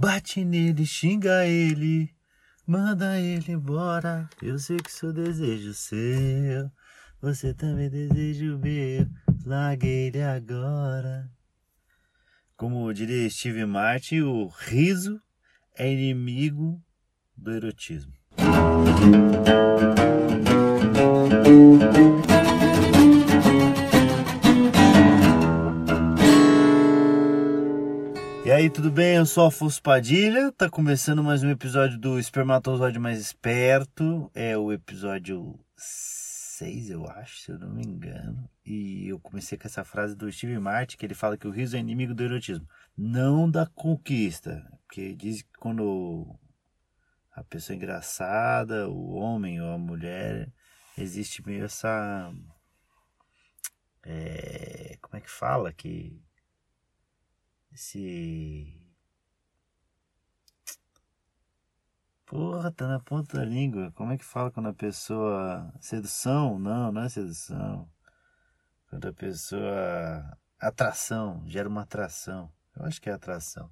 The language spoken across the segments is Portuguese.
Bate nele, xinga ele, manda ele embora. Eu sei que sou desejo seu, você também deseja o meu. Largue ele agora. Como diria Steve Martin, o riso é inimigo do erotismo. Aí, tudo bem? Eu sou Afonso Padilha. Tá começando mais um episódio do Espermatozoide Mais Esperto. É o episódio 6, eu acho, se eu não me engano. E eu comecei com essa frase do Steve Martin, que ele fala que o riso é inimigo do erotismo. Não da conquista. Porque diz que quando a pessoa é engraçada, o homem ou a mulher, existe meio essa. É, como é que fala? Que esse. Porra, tá na ponta da língua. Como é que fala quando a pessoa. Sedução? Não, não é sedução. Quando a pessoa. Atração, gera uma atração. Eu acho que é atração.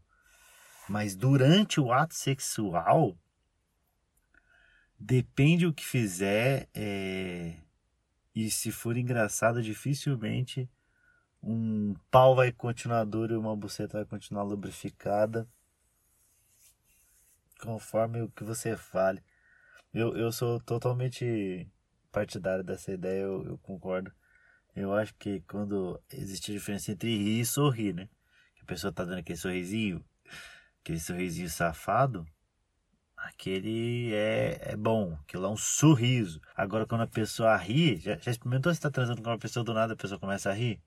Mas durante o ato sexual, depende o que fizer. É... E se for engraçado, dificilmente um pau vai continuar duro e uma buceta vai continuar lubrificada conforme o que você fale. Eu, eu sou totalmente partidário dessa ideia, eu, eu concordo. Eu acho que quando existe a diferença entre rir e sorrir, né? Que a pessoa tá dando aquele sorrisinho, aquele sorrisinho safado, aquele é, é bom, aquilo é um sorriso. Agora, quando a pessoa ri, já, já experimentou se tá transando com uma pessoa do nada, a pessoa começa a rir?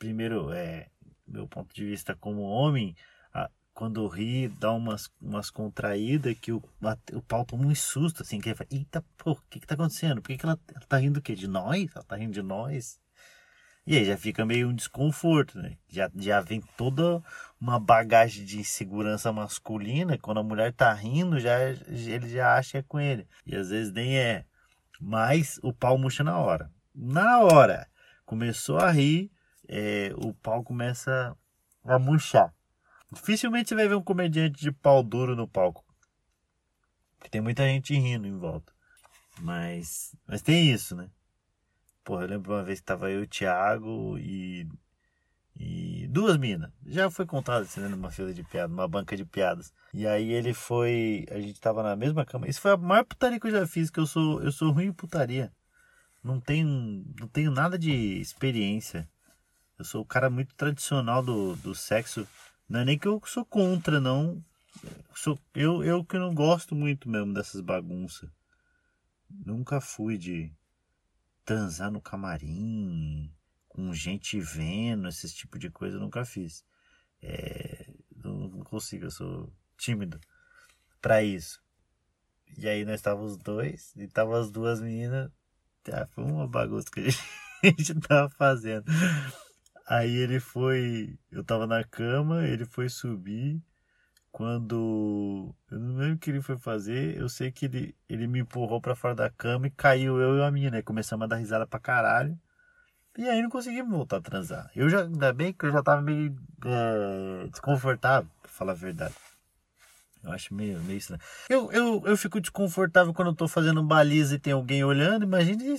Primeiro, é, meu ponto de vista como homem, a, quando ri, dá umas, umas contraídas que o, a, o pau toma um susto, assim, que ele fala, eita, pô, o que que tá acontecendo? Por que, que ela, ela tá rindo do quê? De nós? Ela tá rindo de nós? E aí já fica meio um desconforto, né? Já, já vem toda uma bagagem de insegurança masculina, quando a mulher tá rindo, já ele já acha que é com ele. E às vezes nem é. Mas o pau murcha na hora. Na hora! Começou a rir, é, o pau começa a murchar. Dificilmente você vai ver um comediante de pau duro no palco. Porque tem muita gente rindo em volta. Mas, mas tem isso, né? Porra, eu lembro uma vez que tava eu, o Thiago e, e duas minas. Já foi contado assim, né, numa fila de piadas, numa banca de piadas. E aí ele foi. A gente tava na mesma cama. Isso foi a maior putaria que eu já fiz, que eu sou, eu sou ruim em putaria. Não tenho, não tenho nada de experiência. Eu sou o cara muito tradicional do, do sexo. Não é nem que eu sou contra, não. Sou, eu, eu que não gosto muito mesmo dessas bagunças. Nunca fui de transar no camarim, com gente vendo, esse tipo de coisa, eu nunca fiz. É, não, não consigo, eu sou tímido para isso. E aí nós estávamos os dois, e estavam as duas meninas. Ah, foi uma bagunça que a gente, a gente tava fazendo. Aí ele foi. Eu tava na cama, ele foi subir. Quando. Eu não lembro o que ele foi fazer. Eu sei que ele, ele me empurrou pra fora da cama e caiu eu e a minha, né? Começamos a dar risada pra caralho. E aí não conseguimos voltar a transar. Eu já, ainda bem que eu já tava meio é, desconfortável, pra falar a verdade. Eu acho meio, meio né? Eu, eu, eu fico desconfortável quando eu tô fazendo baliza e tem alguém olhando. Imagine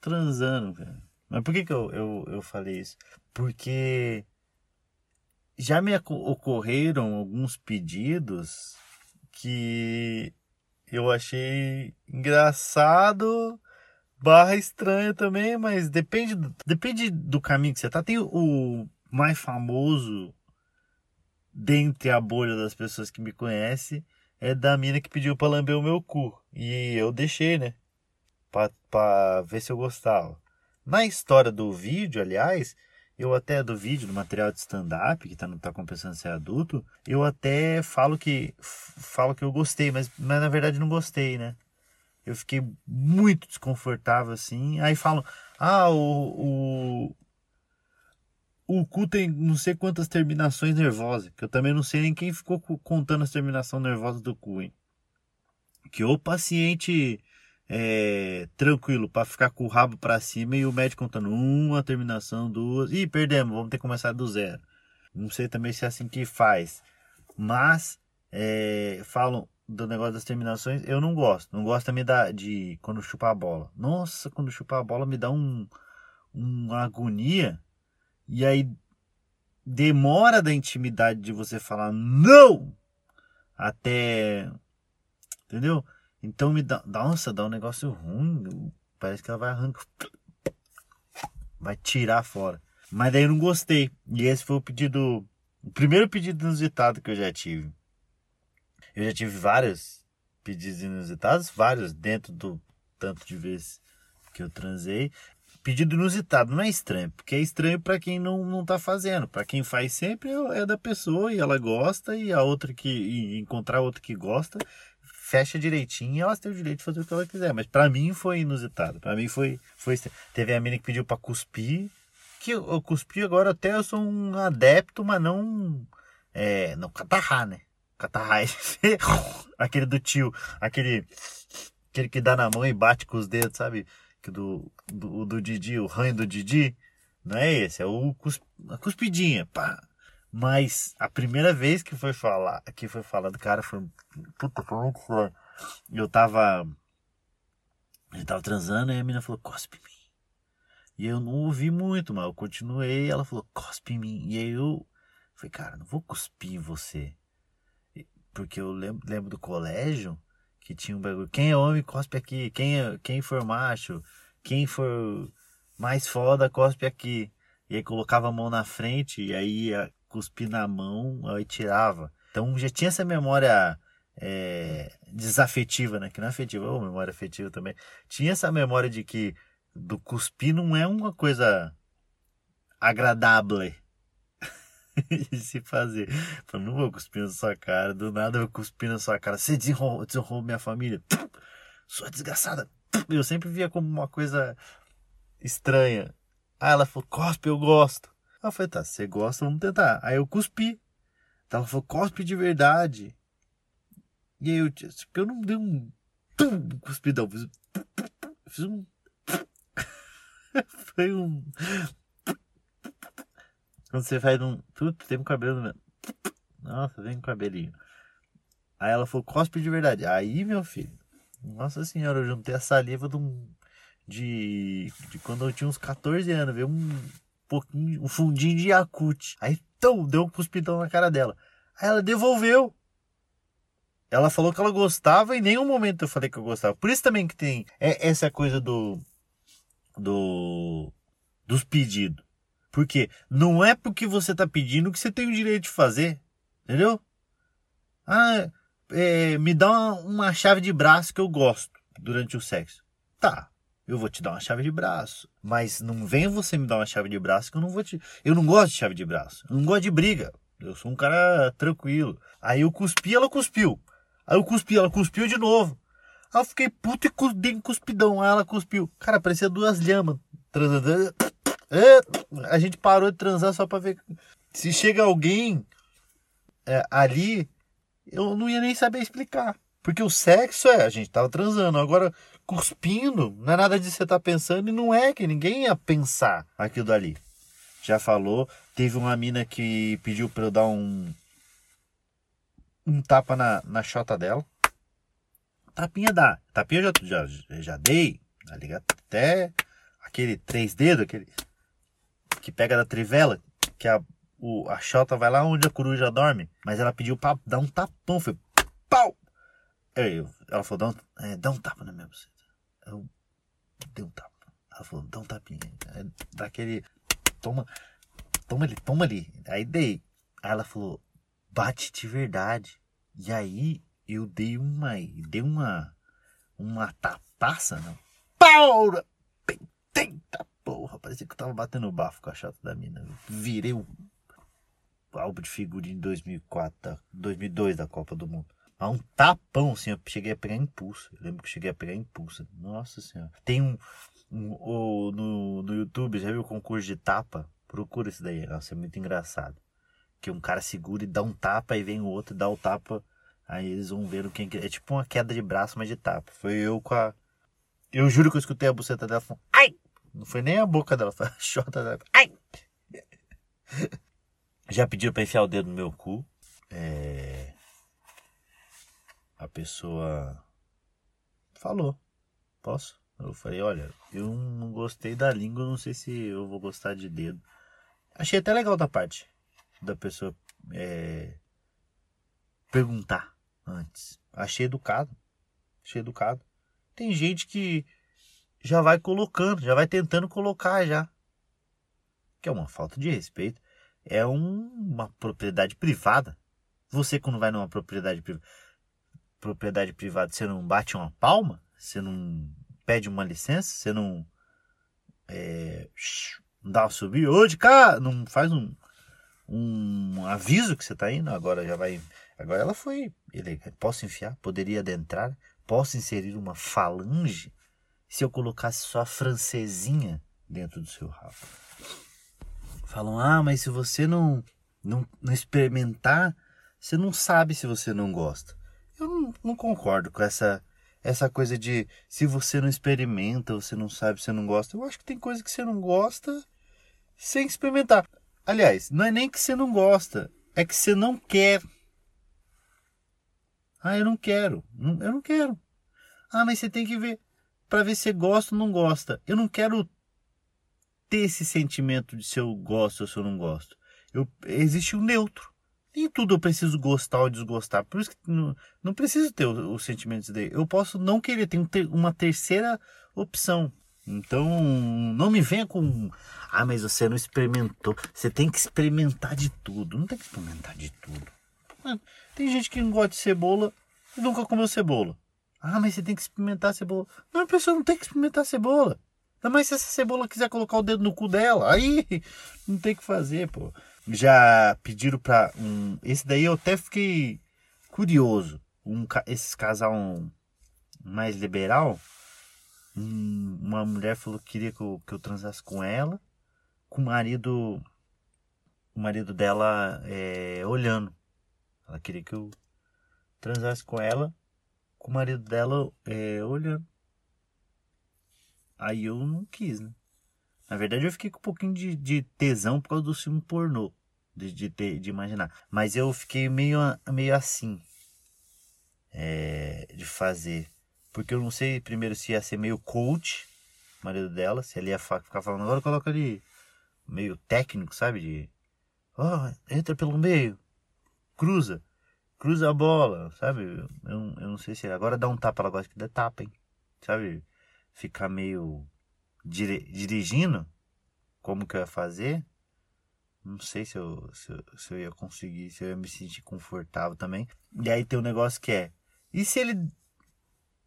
transando, cara. Mas por que, que eu, eu, eu falei isso? Porque já me ocorreram alguns pedidos que eu achei engraçado, barra estranha também, mas depende, depende do caminho que você tá. Tem o mais famoso dentre a bolha das pessoas que me conhecem é da mina que pediu pra lamber o meu cu. E eu deixei, né? Pra, pra ver se eu gostava. Na história do vídeo, aliás, eu até do vídeo, do material de stand-up, que tá, tá compensando ser adulto, eu até falo que falo que eu gostei, mas, mas na verdade não gostei, né? Eu fiquei muito desconfortável assim. Aí falam, ah, o, o, o cu tem não sei quantas terminações nervosas, que eu também não sei nem quem ficou contando as terminações nervosas do cu, hein? Que o paciente é, tranquilo para ficar com o rabo para cima e o médico contando uma terminação, duas. e perdemos, vamos ter que começar do zero. Não sei também se é assim que faz. Mas é, falam do negócio das terminações, eu não gosto. Não gosto também da, de quando chupa a bola. Nossa, quando chupa a bola me dá um, uma agonia. E aí demora da intimidade de você falar não até. Entendeu? Então me dá. Nossa, dá um negócio ruim. Parece que ela vai arrancar. Vai tirar fora. Mas daí eu não gostei. E esse foi o pedido. O primeiro pedido inusitado que eu já tive. Eu já tive vários pedidos inusitados, vários dentro do tanto de vezes que eu transei. Pedido inusitado não é estranho, porque é estranho para quem não, não tá fazendo. Para quem faz sempre é, é da pessoa e ela gosta, e a outra que e encontrar outra que gosta, fecha direitinho e elas têm o direito de fazer o que ela quiser. Mas para mim foi inusitado. Para mim foi, foi. Teve a menina que pediu para cuspir, que eu, cuspi agora até eu sou um adepto, mas não. É, não catarrar, né? Catarrai. aquele do tio, aquele, aquele que dá na mão e bate com os dedos, sabe? Que do, do, do Didi, o ranho do Didi. Não é esse, é o cusp, a cuspidinha, pá. Mas a primeira vez que foi falar, que foi falado, cara, foi. Puta, foi muito. Eu tava. Eu tava transando e a menina falou, cospe em mim. E eu não ouvi muito, mas eu continuei. ela falou, cospe em mim. E aí eu falei, cara, não vou cuspir em você. Porque eu lembro, lembro do colégio que tinha um bagulho. Quem é homem, cospe aqui. Quem, é, quem for macho, quem for mais foda, cospe aqui. E aí colocava a mão na frente e aí cuspir na mão, aí tirava. Então já tinha essa memória é, desafetiva, né? Que não é afetiva, ou memória afetiva também. Tinha essa memória de que do cuspir não é uma coisa agradável de se fazer. Falei, não vou cuspir na sua cara, do nada eu vou cuspir na sua cara. Você desonrou, desonrou minha família. Sua desgraçada. Eu sempre via como uma coisa estranha. Aí ela falou, cospe, eu gosto. Eu falei, tá, você gosta, vamos tentar. Aí eu cuspi. Então ela falou, cospe de verdade. E aí eu, eu não dei um cuspidão, fiz, fiz um. Foi um. Quando você faz um. Tudo tem um cabelo mesmo. Nossa, vem um cabelinho. Aí ela falou, cospe de verdade. Aí, meu filho. Nossa senhora, eu juntei a saliva de um. De, de quando eu tinha uns 14 anos, veio um pouquinho, um fundinho de Yakut. Aí, tão, deu um cuspidão na cara dela. Aí ela devolveu. Ela falou que ela gostava e em nenhum momento eu falei que eu gostava. Por isso também que tem é, essa coisa do. do dos pedidos. Porque não é porque você está pedindo que você tem o direito de fazer. Entendeu? Ah, é, me dá uma, uma chave de braço que eu gosto durante o sexo. Tá, eu vou te dar uma chave de braço. Mas não vem você me dar uma chave de braço que eu não vou te. Eu não gosto de chave de braço. Eu não gosto de briga. Eu sou um cara tranquilo. Aí eu cuspi, ela cuspiu. Aí eu cuspi, ela cuspiu de novo. Aí eu fiquei puto e dei um cuspidão. Aí ela cuspiu. Cara, parecia duas lhamas transando. É, a gente parou de transar só pra ver. Se chega alguém é, ali, eu não ia nem saber explicar. Porque o sexo é, a gente tava transando. Agora, cuspindo, não é nada de você estar tá pensando e não é que ninguém ia pensar aquilo dali. Já falou, teve uma mina que pediu pra eu dar um. Um tapa na, na chota dela. Tapinha dá. Tapinha eu já, já, já dei. Tá ligado? Até aquele três dedos, aquele que pega da trivela, que a, o, a Xota vai lá onde a coruja dorme, mas ela pediu pra dar um tapão, foi pau! Eu, ela falou, dá um, é, dá um tapa na minha. Eu dei um tapa. Ela falou, dá um tapinha. É, daquele, toma, toma ali, toma ali. Aí dei. Aí ela falou, bate de verdade. E aí eu dei uma, dei uma, uma tapaça, não. Pau! Eita porra, parecia que eu tava batendo bafo com a chata da mina. Virei o álbum de figurinha em 2004, 2002 da Copa do Mundo. A um tapão, assim, eu cheguei a pegar impulso. Eu lembro que cheguei a pegar impulso. Nossa senhora. Tem um, um, um no, no YouTube, já viu o concurso de tapa? Procura isso daí. Nossa, é muito engraçado. Que um cara segura e dá um tapa, aí vem o outro e dá o tapa. Aí eles vão ver quem que. É tipo uma queda de braço, mas de tapa. Foi eu com a. Eu juro que eu escutei a buceta dela falando. Ai! Não foi nem a boca dela, foi a chota dela. Ai! Já pediram pra enfiar o dedo no meu cu. É... A pessoa falou. Posso? Eu falei, olha, eu não gostei da língua, não sei se eu vou gostar de dedo. Achei até legal da parte da pessoa é, perguntar antes. Achei educado. Achei educado. Tem gente que já vai colocando, já vai tentando colocar já. Que é uma falta de respeito. É um, uma propriedade privada. Você quando vai numa propriedade privada, propriedade privada, você não bate uma palma? Você não pede uma licença? Você não é, dá um subir? Ô, de cá! Não faz um, um aviso que você está indo? Agora já vai... Agora ela foi elegante. Posso enfiar? Poderia adentrar? Posso inserir uma falange? se eu colocasse só a francesinha dentro do seu rabo. Falam, ah, mas se você não, não, não experimentar, você não sabe se você não gosta. Eu não, não concordo com essa essa coisa de se você não experimenta, você não sabe, você não gosta. Eu acho que tem coisa que você não gosta sem experimentar. Aliás, não é nem que você não gosta, é que você não quer. Ah, eu não quero. Eu não quero. Ah, mas você tem que ver para ver se gosta ou não gosta. Eu não quero ter esse sentimento de se eu gosto ou se eu não gosto. Eu, existe o um neutro. Nem tudo eu preciso gostar ou desgostar. Por isso que não, não preciso ter os sentimentos dele. Eu posso não querer, ter uma terceira opção. Então, não me venha com. Ah, mas você não experimentou. Você tem que experimentar de tudo. Não tem que experimentar de tudo. Tem gente que não gosta de cebola e nunca comeu cebola. Ah, mas você tem que experimentar cebola. Não, a pessoa não tem que experimentar cebola. Mas se essa cebola quiser colocar o dedo no cu dela, aí não tem que fazer, pô. Já pediram pra um. Esse daí eu até fiquei curioso. Um, esse casal mais liberal. Um, uma mulher falou que queria que eu, que eu transasse com ela. Com o marido. O marido dela é, olhando. Ela queria que eu transasse com ela com o marido dela é, olhando. Aí eu não quis, né? Na verdade eu fiquei com um pouquinho de, de tesão por causa do filme pornô. De, de, ter, de imaginar. Mas eu fiquei meio, meio assim. É, de fazer. Porque eu não sei primeiro se ia ser meio coach, marido dela, se ele ia ficar falando, agora coloca ali meio técnico, sabe? De. Ó, oh, entra pelo meio, cruza cruza a bola, sabe? Eu, eu não sei se agora dá um tapa, ela gosta que dê tapa, hein? Sabe? Ficar meio dirigindo, como que eu ia fazer? Não sei se eu, se eu, se, eu, ia conseguir, se eu ia me sentir confortável também. E aí tem um negócio que é: e se ele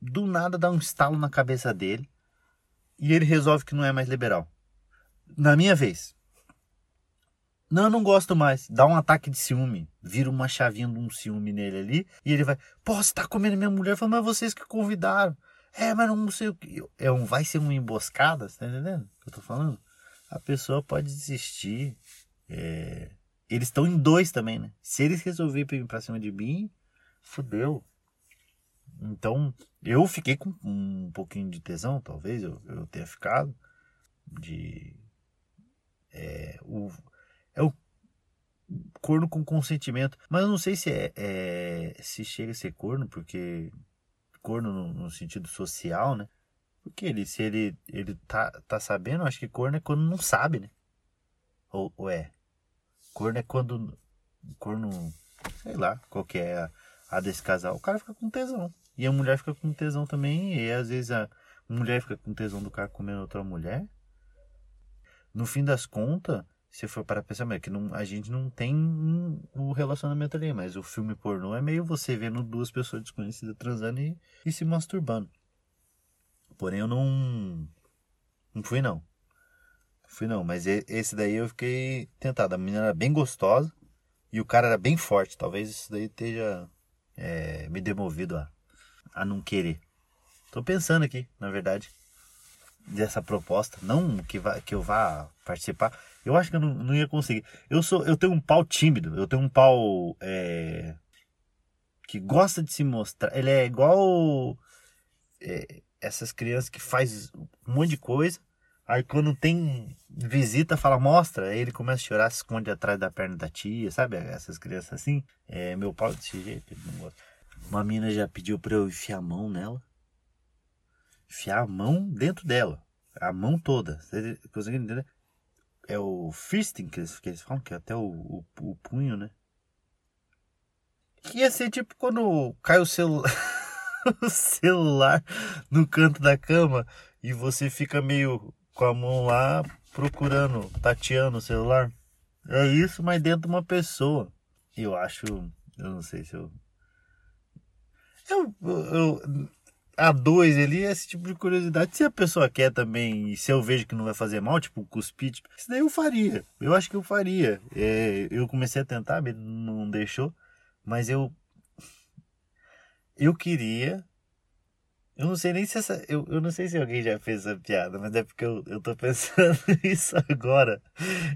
do nada dá um estalo na cabeça dele e ele resolve que não é mais liberal? Na minha vez, não, eu não gosto mais. Dá um ataque de ciúme. Vira uma chavinha de um ciúme nele ali. E ele vai, pô, você tá comendo minha mulher. Fala, mas vocês que convidaram. É, mas não sei o que. É um, vai ser uma emboscada, tá entendendo que eu tô falando? A pessoa pode desistir. É... Eles estão em dois também, né? Se eles resolverem ir pra cima de mim, fudeu. Então, eu fiquei com um pouquinho de tesão, talvez eu, eu tenha ficado. De. É, o, é o corno com consentimento. Mas eu não sei se é, é se chega a ser corno, porque corno no, no, sentido social, né? Porque ele, se ele, ele tá, tá sabendo, acho que corno é quando não sabe, né? Ou, ou é? Corno é quando. Corno. Sei lá qual que é a, a desse casal. O cara fica com tesão. E a mulher fica com tesão também. E às vezes a mulher fica com tesão do cara comendo outra mulher. No fim das contas, se for para pensar, é que não, a gente não tem um, um, relacionamento ali, mas o filme pornô é meio você vendo duas pessoas desconhecidas transando e, e se masturbando. Porém, eu não. Não fui, não. Fui, não. Mas esse daí eu fiquei tentado. A menina era bem gostosa e o cara era bem forte. Talvez isso daí esteja é, me demovido a, a não querer. Tô pensando aqui, na verdade, dessa proposta. Não que, vá, que eu vá participar. Eu acho que eu não, não, ia conseguir. Eu sou, eu tenho um pau tímido. Eu tenho um pau é, que gosta de se mostrar. Ele é igual é, essas crianças que faz um monte de coisa, Aí quando tem visita, fala, mostra. Aí ele começa a chorar, se esconde atrás da perna da tia, sabe? Essas crianças assim. É, meu pau desse jeito, não. Uma mina já pediu pra eu enfiar a mão nela. Enfiar a mão dentro dela. A mão toda. Você consegue entender? É o fisting que eles, que eles falam, que é até o, o, o punho, né? Ia ser tipo quando cai o o celular no canto da cama e você fica meio com a mão lá procurando, tateando o celular. É isso, mas dentro de uma pessoa. Eu acho. Eu não sei se eu. Eu. eu a dois ali esse tipo de curiosidade. Se a pessoa quer também, e se eu vejo que não vai fazer mal, tipo cuspir, tipo, isso daí eu faria. Eu acho que eu faria. É, eu comecei a tentar, ele não deixou. Mas eu. Eu queria eu não sei nem se essa. Eu, eu não sei se alguém já fez essa piada, mas é porque eu, eu tô pensando nisso agora.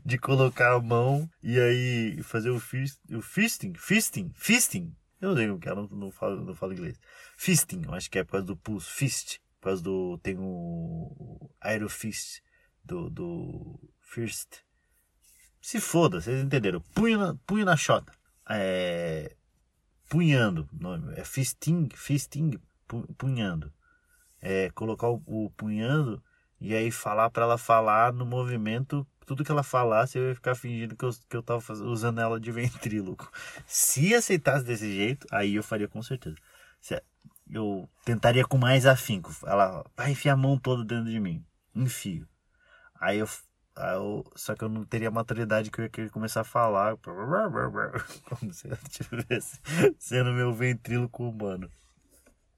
De colocar a mão e aí fazer o, fist, o fisting. Fisting? Fisting? Eu não sei como que é, não, não, falo, não falo inglês. Fisting, acho que é por causa do pulso. Fist. Por causa do. Tem o. Aerofist. Do. do first. Se foda, vocês entenderam. Punho na, punho na chota. É. Punhando. É fisting. Fisting punhando. É, colocar o, o punhando e aí falar para ela falar no movimento tudo que ela falasse eu ia ficar fingindo que eu, que eu tava fazendo, usando ela de ventríloco. Se aceitasse desse jeito, aí eu faria com certeza. Eu tentaria com mais afinco. Ela vai enfiar a mão toda dentro de mim. Enfio. Aí eu, aí eu, Só que eu não teria a maturidade que eu ia querer começar a falar. Como se eu estivesse sendo meu ventríloco humano.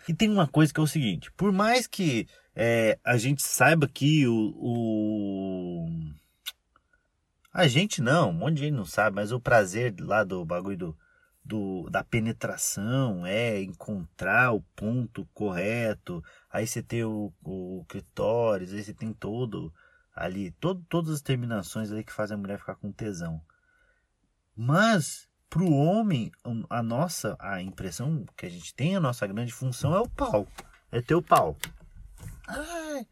E tem uma coisa que é o seguinte: por mais que é, a gente saiba que o, o, A gente não, um monte de gente não sabe, mas o prazer lá do bagulho do, do, da penetração é encontrar o ponto correto. Aí você tem o, o clitóris, aí você tem todo ali, todo, todas as terminações ali que fazem a mulher ficar com tesão. Mas para o homem, a nossa, a impressão que a gente tem, a nossa grande função é o pau. É ter o pau. Que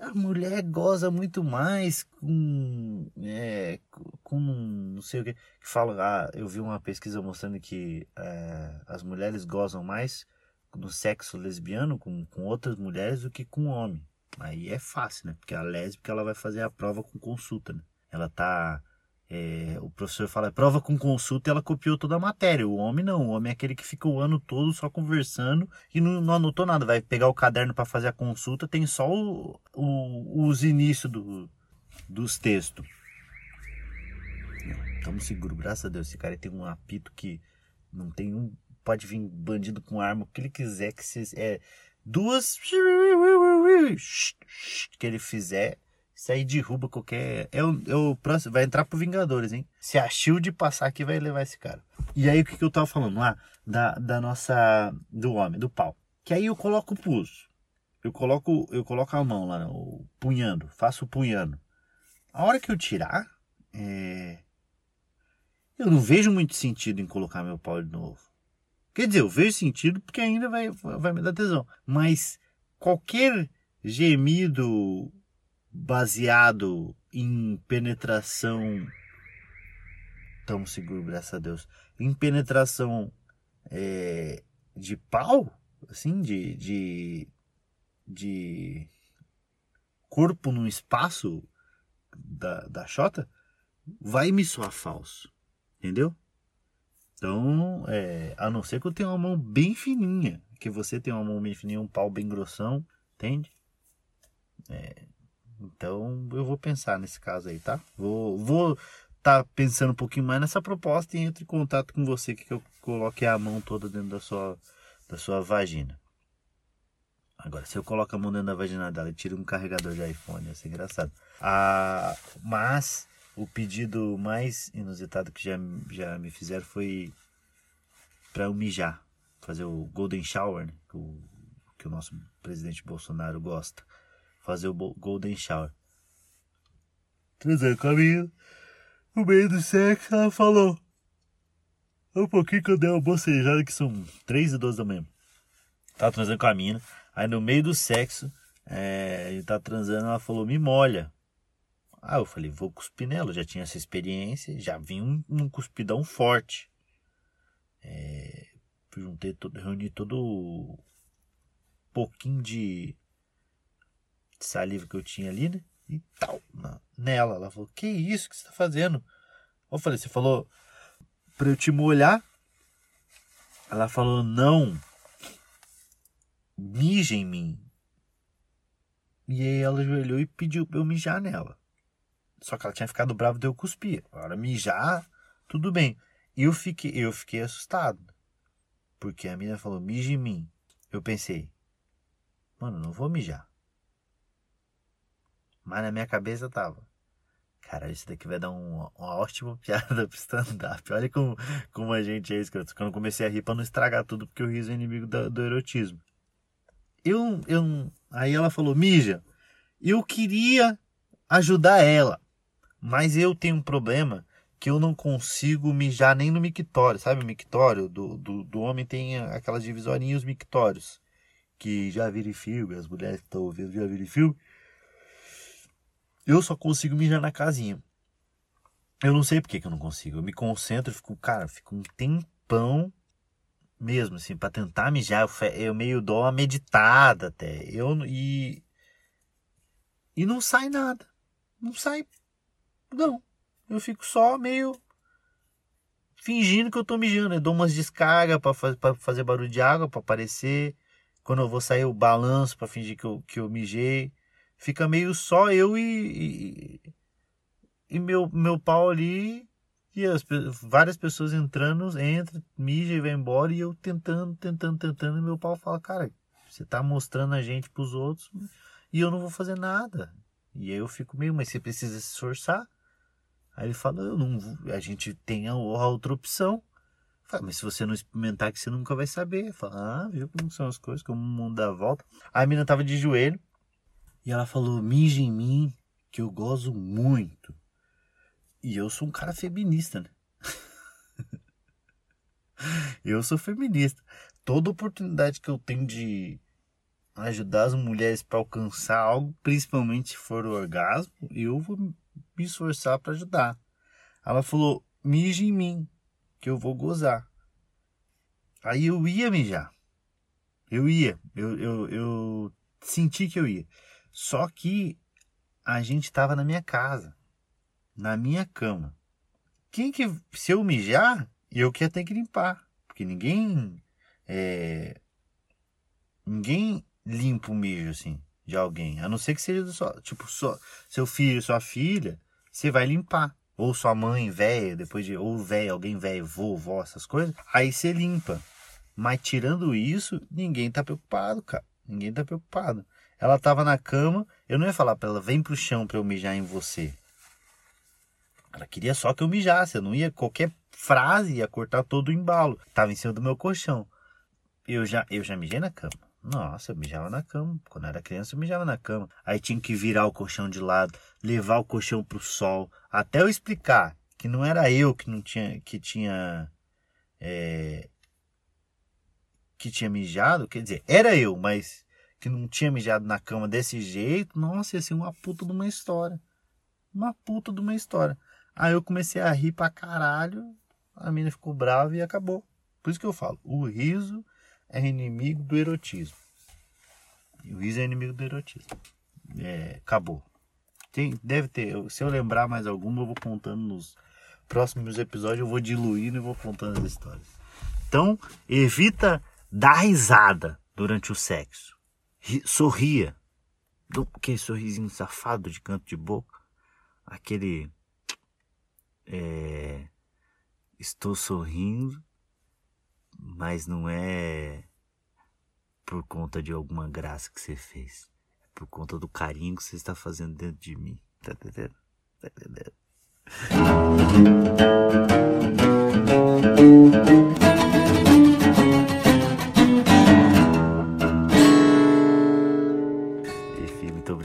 a mulher goza muito mais com, é, com não sei o que. que fala, ah, eu vi uma pesquisa mostrando que é, as mulheres gozam mais no sexo lesbiano com, com outras mulheres do que com homem. Aí é fácil, né? Porque a lésbica ela vai fazer a prova com consulta, né? Ela tá é, o professor fala, é prova com consulta ela copiou toda a matéria. O homem não, o homem é aquele que fica o ano todo só conversando e não, não anotou nada. Vai pegar o caderno para fazer a consulta, tem só o, o, os inícios do, dos textos. Estamos seguros, graças a Deus. Esse cara tem um apito que não tem um. Pode vir bandido com arma, o que ele quiser, que se, é duas que ele fizer, isso aí derruba qualquer. É é o próximo. Vai entrar pro Vingadores, hein? Se a Shield passar aqui, vai levar esse cara. E aí o que, que eu tava falando lá? Da, da nossa. Do homem, do pau. Que aí eu coloco o pulso. Eu coloco, eu coloco a mão lá, o punhando. Faço o punhando. A hora que eu tirar. É... Eu não vejo muito sentido em colocar meu pau de novo. Quer dizer, eu vejo sentido porque ainda vai, vai me dar tesão. Mas qualquer gemido baseado em penetração tão seguro, graças a Deus, em penetração é, de pau, assim, de, de, de corpo no espaço da, da Xota, vai me soar falso, entendeu? Então, é, a não ser que eu tenha uma mão bem fininha, que você tem uma mão bem fininha, um pau bem grossão, entende? É, então eu vou pensar nesse caso aí, tá? Vou vou tá pensando um pouquinho mais nessa proposta e entro em contato com você que eu coloque a mão toda dentro da sua da sua vagina. Agora, se eu coloco a mão dentro da vagina dela e tiro um carregador de iPhone, ia ser engraçado. Ah, mas o pedido mais inusitado que já, já me fizeram foi para eu mijar, fazer o Golden Shower, né? o, que o nosso presidente Bolsonaro gosta fazer o Golden Shower. Transando com a menina. No meio do sexo, ela falou. Um pouquinho que eu dei uma bocejada, que são 3 e 12 da manhã. Tava transando com a mina. Aí no meio do sexo, É, ele tá transando, ela falou, me molha. Ah, eu falei, vou cuspir nela. Eu já tinha essa experiência, já vim um, um cuspidão forte. É, juntei todo, reuni todo pouquinho de saliva que eu tinha ali, né? E tal, na, nela. Ela falou: Que isso que você tá fazendo? Eu falei: Você falou pra eu te molhar? Ela falou: Não, mija em mim. E aí ela ajoelhou e pediu pra eu mijar nela. Só que ela tinha ficado brava de eu cuspir. Agora, mijar, tudo bem. Eu fiquei, eu fiquei assustado. Porque a menina falou: Mija em mim. Eu pensei: Mano, não vou mijar. Mas na minha cabeça tava. Cara, isso daqui vai dar uma, uma ótima piada pro stand-up. Olha como, como a gente é escroto. Quando eu comecei a rir pra não estragar tudo, porque o riso é inimigo do, do erotismo. Eu, eu, aí ela falou, mija. Eu queria ajudar ela. Mas eu tenho um problema que eu não consigo mijar nem no mictório. Sabe o mictório? Do, do, do homem tem aquelas divisorinhas mictórios que já viram filme, as mulheres que estão ouvindo já viram filme. Eu só consigo mijar na casinha. Eu não sei por que, que eu não consigo. Eu me concentro, fico, cara, fico um tempão mesmo, assim, para tentar mijar. Eu, eu, meio dou uma meditada até. Eu, e, e não sai nada. Não sai. Não. Eu fico só meio fingindo que eu tô mijando. Eu dou umas descargas para fazer barulho de água, para aparecer. Quando eu vou sair, eu balanço para fingir que eu, que eu mijei. Fica meio só eu e, e, e meu, meu pau ali. E as, várias pessoas entrando, entra, mija e vai embora. E eu tentando, tentando, tentando. E meu pau fala: Cara, você tá mostrando a gente pros outros e eu não vou fazer nada. E aí eu fico meio, mas você precisa se esforçar. Aí ele fala: Eu não, a gente tem a outra opção. Fala, mas se você não experimentar, que você nunca vai saber. Fala, ah, viu como são as coisas, como o mundo dá a volta. A menina tava de joelho e ela falou, mija em mim, que eu gozo muito. E eu sou um cara feminista, né? eu sou feminista. Toda oportunidade que eu tenho de ajudar as mulheres para alcançar algo, principalmente se for o orgasmo, eu vou me esforçar para ajudar. Ela falou, mija em mim que eu vou gozar. Aí eu ia mijar. Eu ia. Eu, eu, eu senti que eu ia. Só que a gente estava na minha casa. Na minha cama. Quem que. Se eu mijar, eu que ia ter que limpar. Porque ninguém. É, ninguém limpa o mijo assim de alguém. A não ser que seja do só, tipo, só, seu filho, sua filha, você vai limpar ou sua mãe velha, depois de ou velho, alguém velho, vovó, essas coisas, aí você limpa. Mas tirando isso, ninguém tá preocupado, cara. Ninguém tá preocupado. Ela tava na cama, eu não ia falar para ela, vem pro chão para eu mijar em você. Ela queria só que eu mijasse, eu não ia qualquer frase ia cortar todo o embalo. Tava em cima do meu colchão. Eu já eu já mijei na cama. Nossa, eu mijava na cama. Quando eu era criança, eu mijava na cama. Aí tinha que virar o colchão de lado, levar o colchão pro sol, até eu explicar que não era eu que não tinha que tinha é, que tinha mijado, quer dizer, era eu, mas que não tinha mijado na cama desse jeito, nossa, ia ser uma puta de uma história. Uma puta de uma história. Aí eu comecei a rir pra caralho, a menina ficou brava e acabou. Por isso que eu falo, o riso é inimigo do erotismo. E o riso é inimigo do erotismo. É, acabou. Tem, deve ter. Se eu lembrar mais alguma, eu vou contando nos próximos episódios. Eu vou diluindo e vou contando as histórias. Então, evita dar risada durante o sexo. Sorria. Aquele sorrisinho safado de canto de boca. Aquele. É, estou sorrindo mas não é por conta de alguma graça que você fez. É por conta do carinho que você está fazendo dentro de mim. Tá entendendo? Tá entendendo?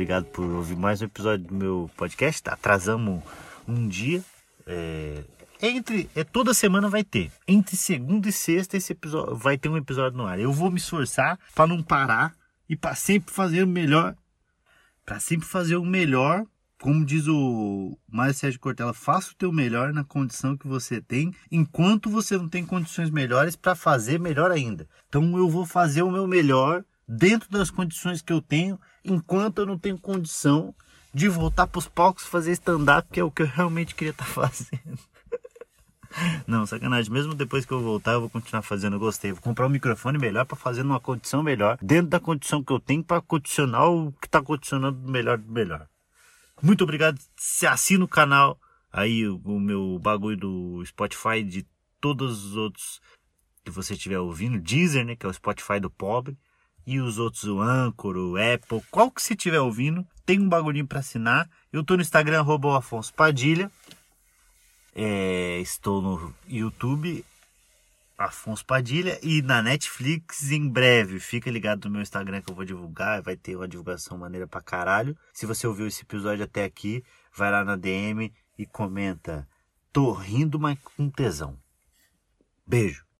Obrigado por ouvir mais um episódio do meu podcast. Atrasamos um dia. É, entre é toda semana vai ter. Entre segunda e sexta esse episódio vai ter um episódio no ar. Eu vou me esforçar para não parar e para sempre fazer o melhor para sempre fazer o melhor. Como diz o Mário Sérgio Cortella, faça o teu melhor na condição que você tem, enquanto você não tem condições melhores para fazer melhor ainda. Então eu vou fazer o meu melhor dentro das condições que eu tenho, enquanto eu não tenho condição de voltar para os palcos fazer stand-up, que é o que eu realmente queria estar tá fazendo. Não, sacanagem. Mesmo depois que eu voltar, eu vou continuar fazendo. Eu gostei. Vou comprar um microfone melhor para fazer numa condição melhor, dentro da condição que eu tenho, para condicionar o que está condicionando melhor do melhor. Muito obrigado. Se assina o canal, aí o, o meu bagulho do Spotify, de todos os outros que você estiver ouvindo, Deezer, né, que é o Spotify do pobre, e os outros, o Anchor, o Apple, qual que você estiver ouvindo, tem um bagulhinho para assinar. Eu tô no Instagram, arroba Afonso Padilha. É, estou no YouTube, Afonso Padilha, e na Netflix em breve. Fica ligado no meu Instagram que eu vou divulgar, vai ter uma divulgação maneira pra caralho. Se você ouviu esse episódio até aqui, vai lá na DM e comenta. Tô rindo, mas com tesão. Beijo.